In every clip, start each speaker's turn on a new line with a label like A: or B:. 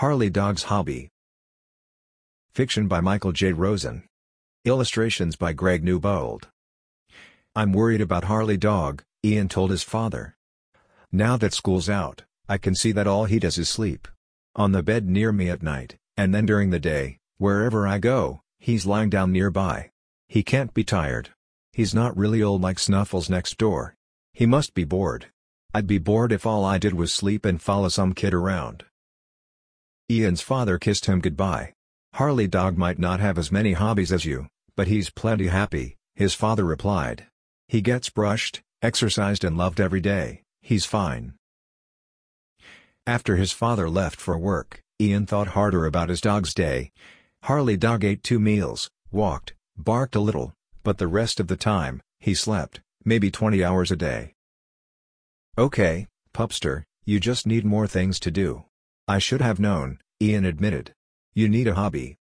A: Harley Dog's Hobby. Fiction by Michael J. Rosen. Illustrations by Greg Newbold. I'm worried about Harley Dog, Ian told his father. Now that school's out, I can see that all he does is sleep. On the bed near me at night, and then during the day, wherever I go, he's lying down nearby. He can't be tired. He's not really old like Snuffles next door. He must be bored. I'd be bored if all I did was sleep and follow some kid around. Ian's father kissed him goodbye. Harley Dog might not have as many hobbies as you, but he's plenty happy, his father replied. He gets brushed, exercised and loved every day, he's fine. After his father left for work, Ian thought harder about his dog's day. Harley Dog ate two meals, walked, barked a little, but the rest of the time, he slept, maybe 20 hours a day. Okay, pupster, you just need more things to do. I should have known, Ian admitted. You need a hobby.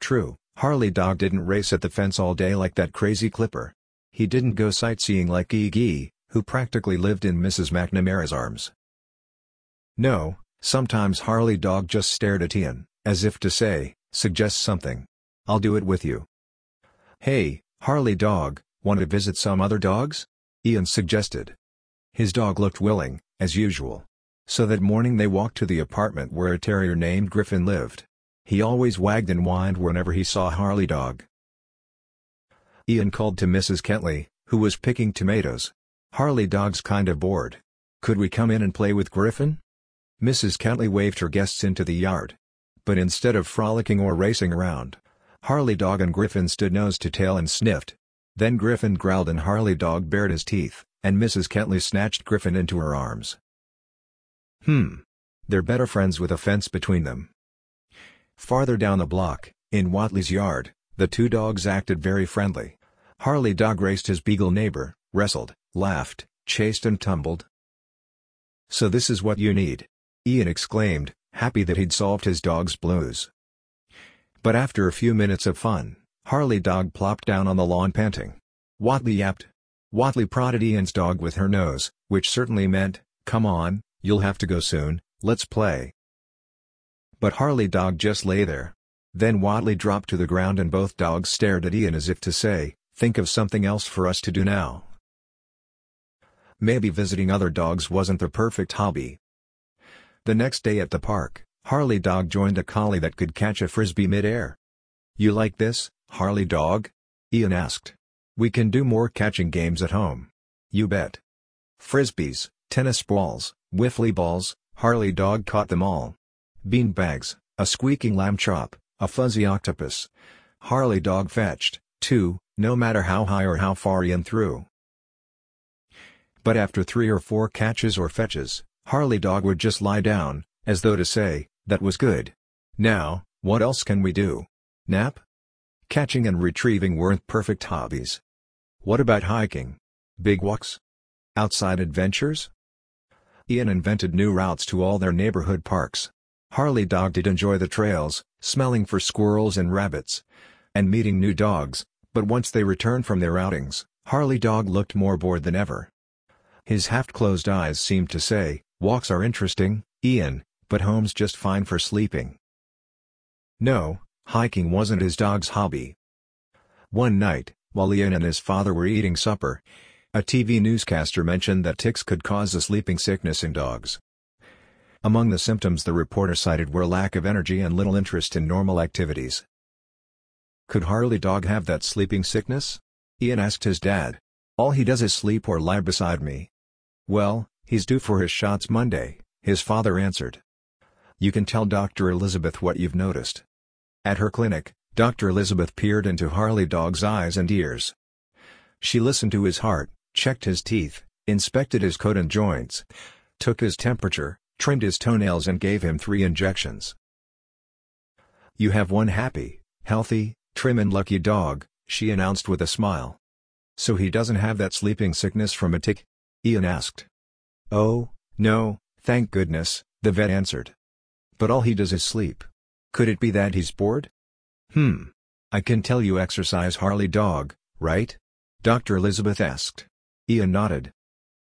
A: True, Harley Dog didn't race at the fence all day like that crazy clipper. He didn't go sightseeing like Iggy, who practically lived in Mrs. McNamara's arms. No, sometimes Harley Dog just stared at Ian, as if to say, suggest something. I'll do it with you. Hey, Harley Dog, want to visit some other dogs? Ian suggested. His dog looked willing, as usual. So that morning they walked to the apartment where a terrier named Griffin lived. He always wagged and whined whenever he saw Harley Dog. Ian called to Mrs. Kentley, who was picking tomatoes. Harley Dog's kind of bored. Could we come in and play with Griffin? Mrs. Kentley waved her guests into the yard. But instead of frolicking or racing around, Harley Dog and Griffin stood nose to tail and sniffed. Then Griffin growled and Harley Dog bared his teeth, and Mrs. Kentley snatched Griffin into her arms. Hmm. They're better friends with a fence between them. Farther down the block, in Watley's yard, the two dogs acted very friendly. Harley Dog raced his beagle neighbor, wrestled, laughed, chased and tumbled. So this is what you need. Ian exclaimed, happy that he'd solved his dog's blues. But after a few minutes of fun, Harley Dog plopped down on the lawn panting. Watley yapped. Watley prodded Ian's dog with her nose, which certainly meant, come on, You'll have to go soon, let's play. But Harley Dog just lay there. Then Watley dropped to the ground and both dogs stared at Ian as if to say, think of something else for us to do now. Maybe visiting other dogs wasn't the perfect hobby. The next day at the park, Harley Dog joined a collie that could catch a frisbee mid-air. You like this, Harley Dog? Ian asked. We can do more catching games at home. You bet. Frisbees, tennis balls, Wiffly balls, Harley dog caught them all. Bean bags, a squeaking lamb chop, a fuzzy octopus. Harley dog fetched, too, no matter how high or how far Ian threw. But after three or four catches or fetches, Harley dog would just lie down, as though to say, that was good. Now, what else can we do? Nap? Catching and retrieving weren't perfect hobbies. What about hiking? Big walks? Outside adventures? Ian invented new routes to all their neighborhood parks. Harley Dog did enjoy the trails, smelling for squirrels and rabbits, and meeting new dogs, but once they returned from their outings, Harley Dog looked more bored than ever. His half-closed eyes seemed to say, walks are interesting, Ian, but home's just fine for sleeping. No, hiking wasn't his dog's hobby. One night, while Ian and his father were eating supper, a TV newscaster mentioned that ticks could cause a sleeping sickness in dogs. Among the symptoms the reporter cited were lack of energy and little interest in normal activities. Could Harley Dog have that sleeping sickness? Ian asked his dad. All he does is sleep or lie beside me. Well, he's due for his shots Monday, his father answered. You can tell Dr. Elizabeth what you've noticed. At her clinic, Dr. Elizabeth peered into Harley Dog's eyes and ears. She listened to his heart, checked his teeth, inspected his coat and joints, took his temperature, trimmed his toenails and gave him three injections. You have one happy, healthy, trim and lucky dog, she announced with a smile. So he doesn't have that sleeping sickness from a tick? Ian asked. Oh, no, thank goodness, the vet answered. But all he does is sleep. Could it be that he's bored? Hmm. I can tell you exercise Harley dog, right? Dr. Elizabeth asked. Ian nodded.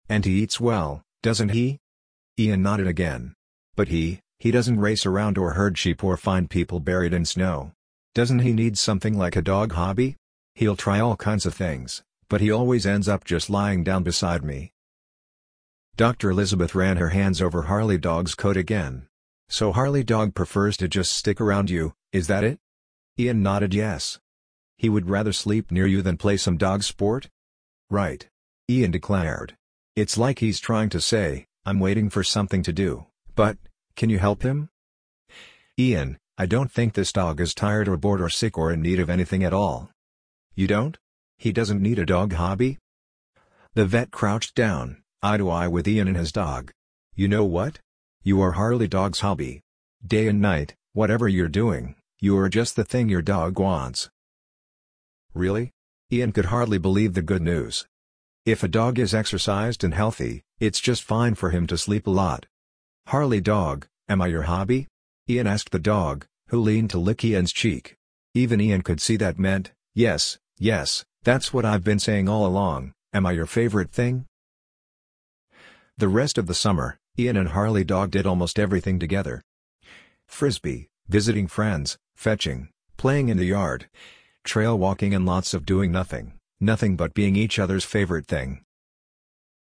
A: And he eats well, doesn't he? Ian nodded again. But he, He doesn't race around or herd sheep or find people buried in snow. Doesn't he need something like a dog hobby? He'll try all kinds of things, but he always ends up just lying down beside me. Dr. Elizabeth ran her hands over Harley Dog's coat again. So Harley Dog prefers to just stick around you, is that it? Ian nodded yes. He would rather sleep near you than play some dog sport? Right. Ian declared. It's like he's trying to say, I'm waiting for something to do, but, can you help him? Ian, I don't think this dog is tired or bored or sick or in need of anything at all. You don't? He doesn't need a dog hobby? The vet crouched down, eye to eye with Ian and his dog. You know what? You are Harley Dog's hobby. Day and night, whatever you're doing, you are just the thing your dog wants. Really? Ian could hardly believe the good news. If a dog is exercised and healthy, it's just fine for him to sleep a lot. Harley Dog, am I your hobby? Ian asked the dog, who leaned to lick Ian's cheek. Even Ian could see that meant, yes, yes, that's what I've been saying all along, am I your favorite thing? The rest of the summer, Ian and Harley Dog did almost everything together. Frisbee, visiting friends, fetching, playing in the yard, trail walking and lots of doing nothing, nothing but being each other's favorite thing.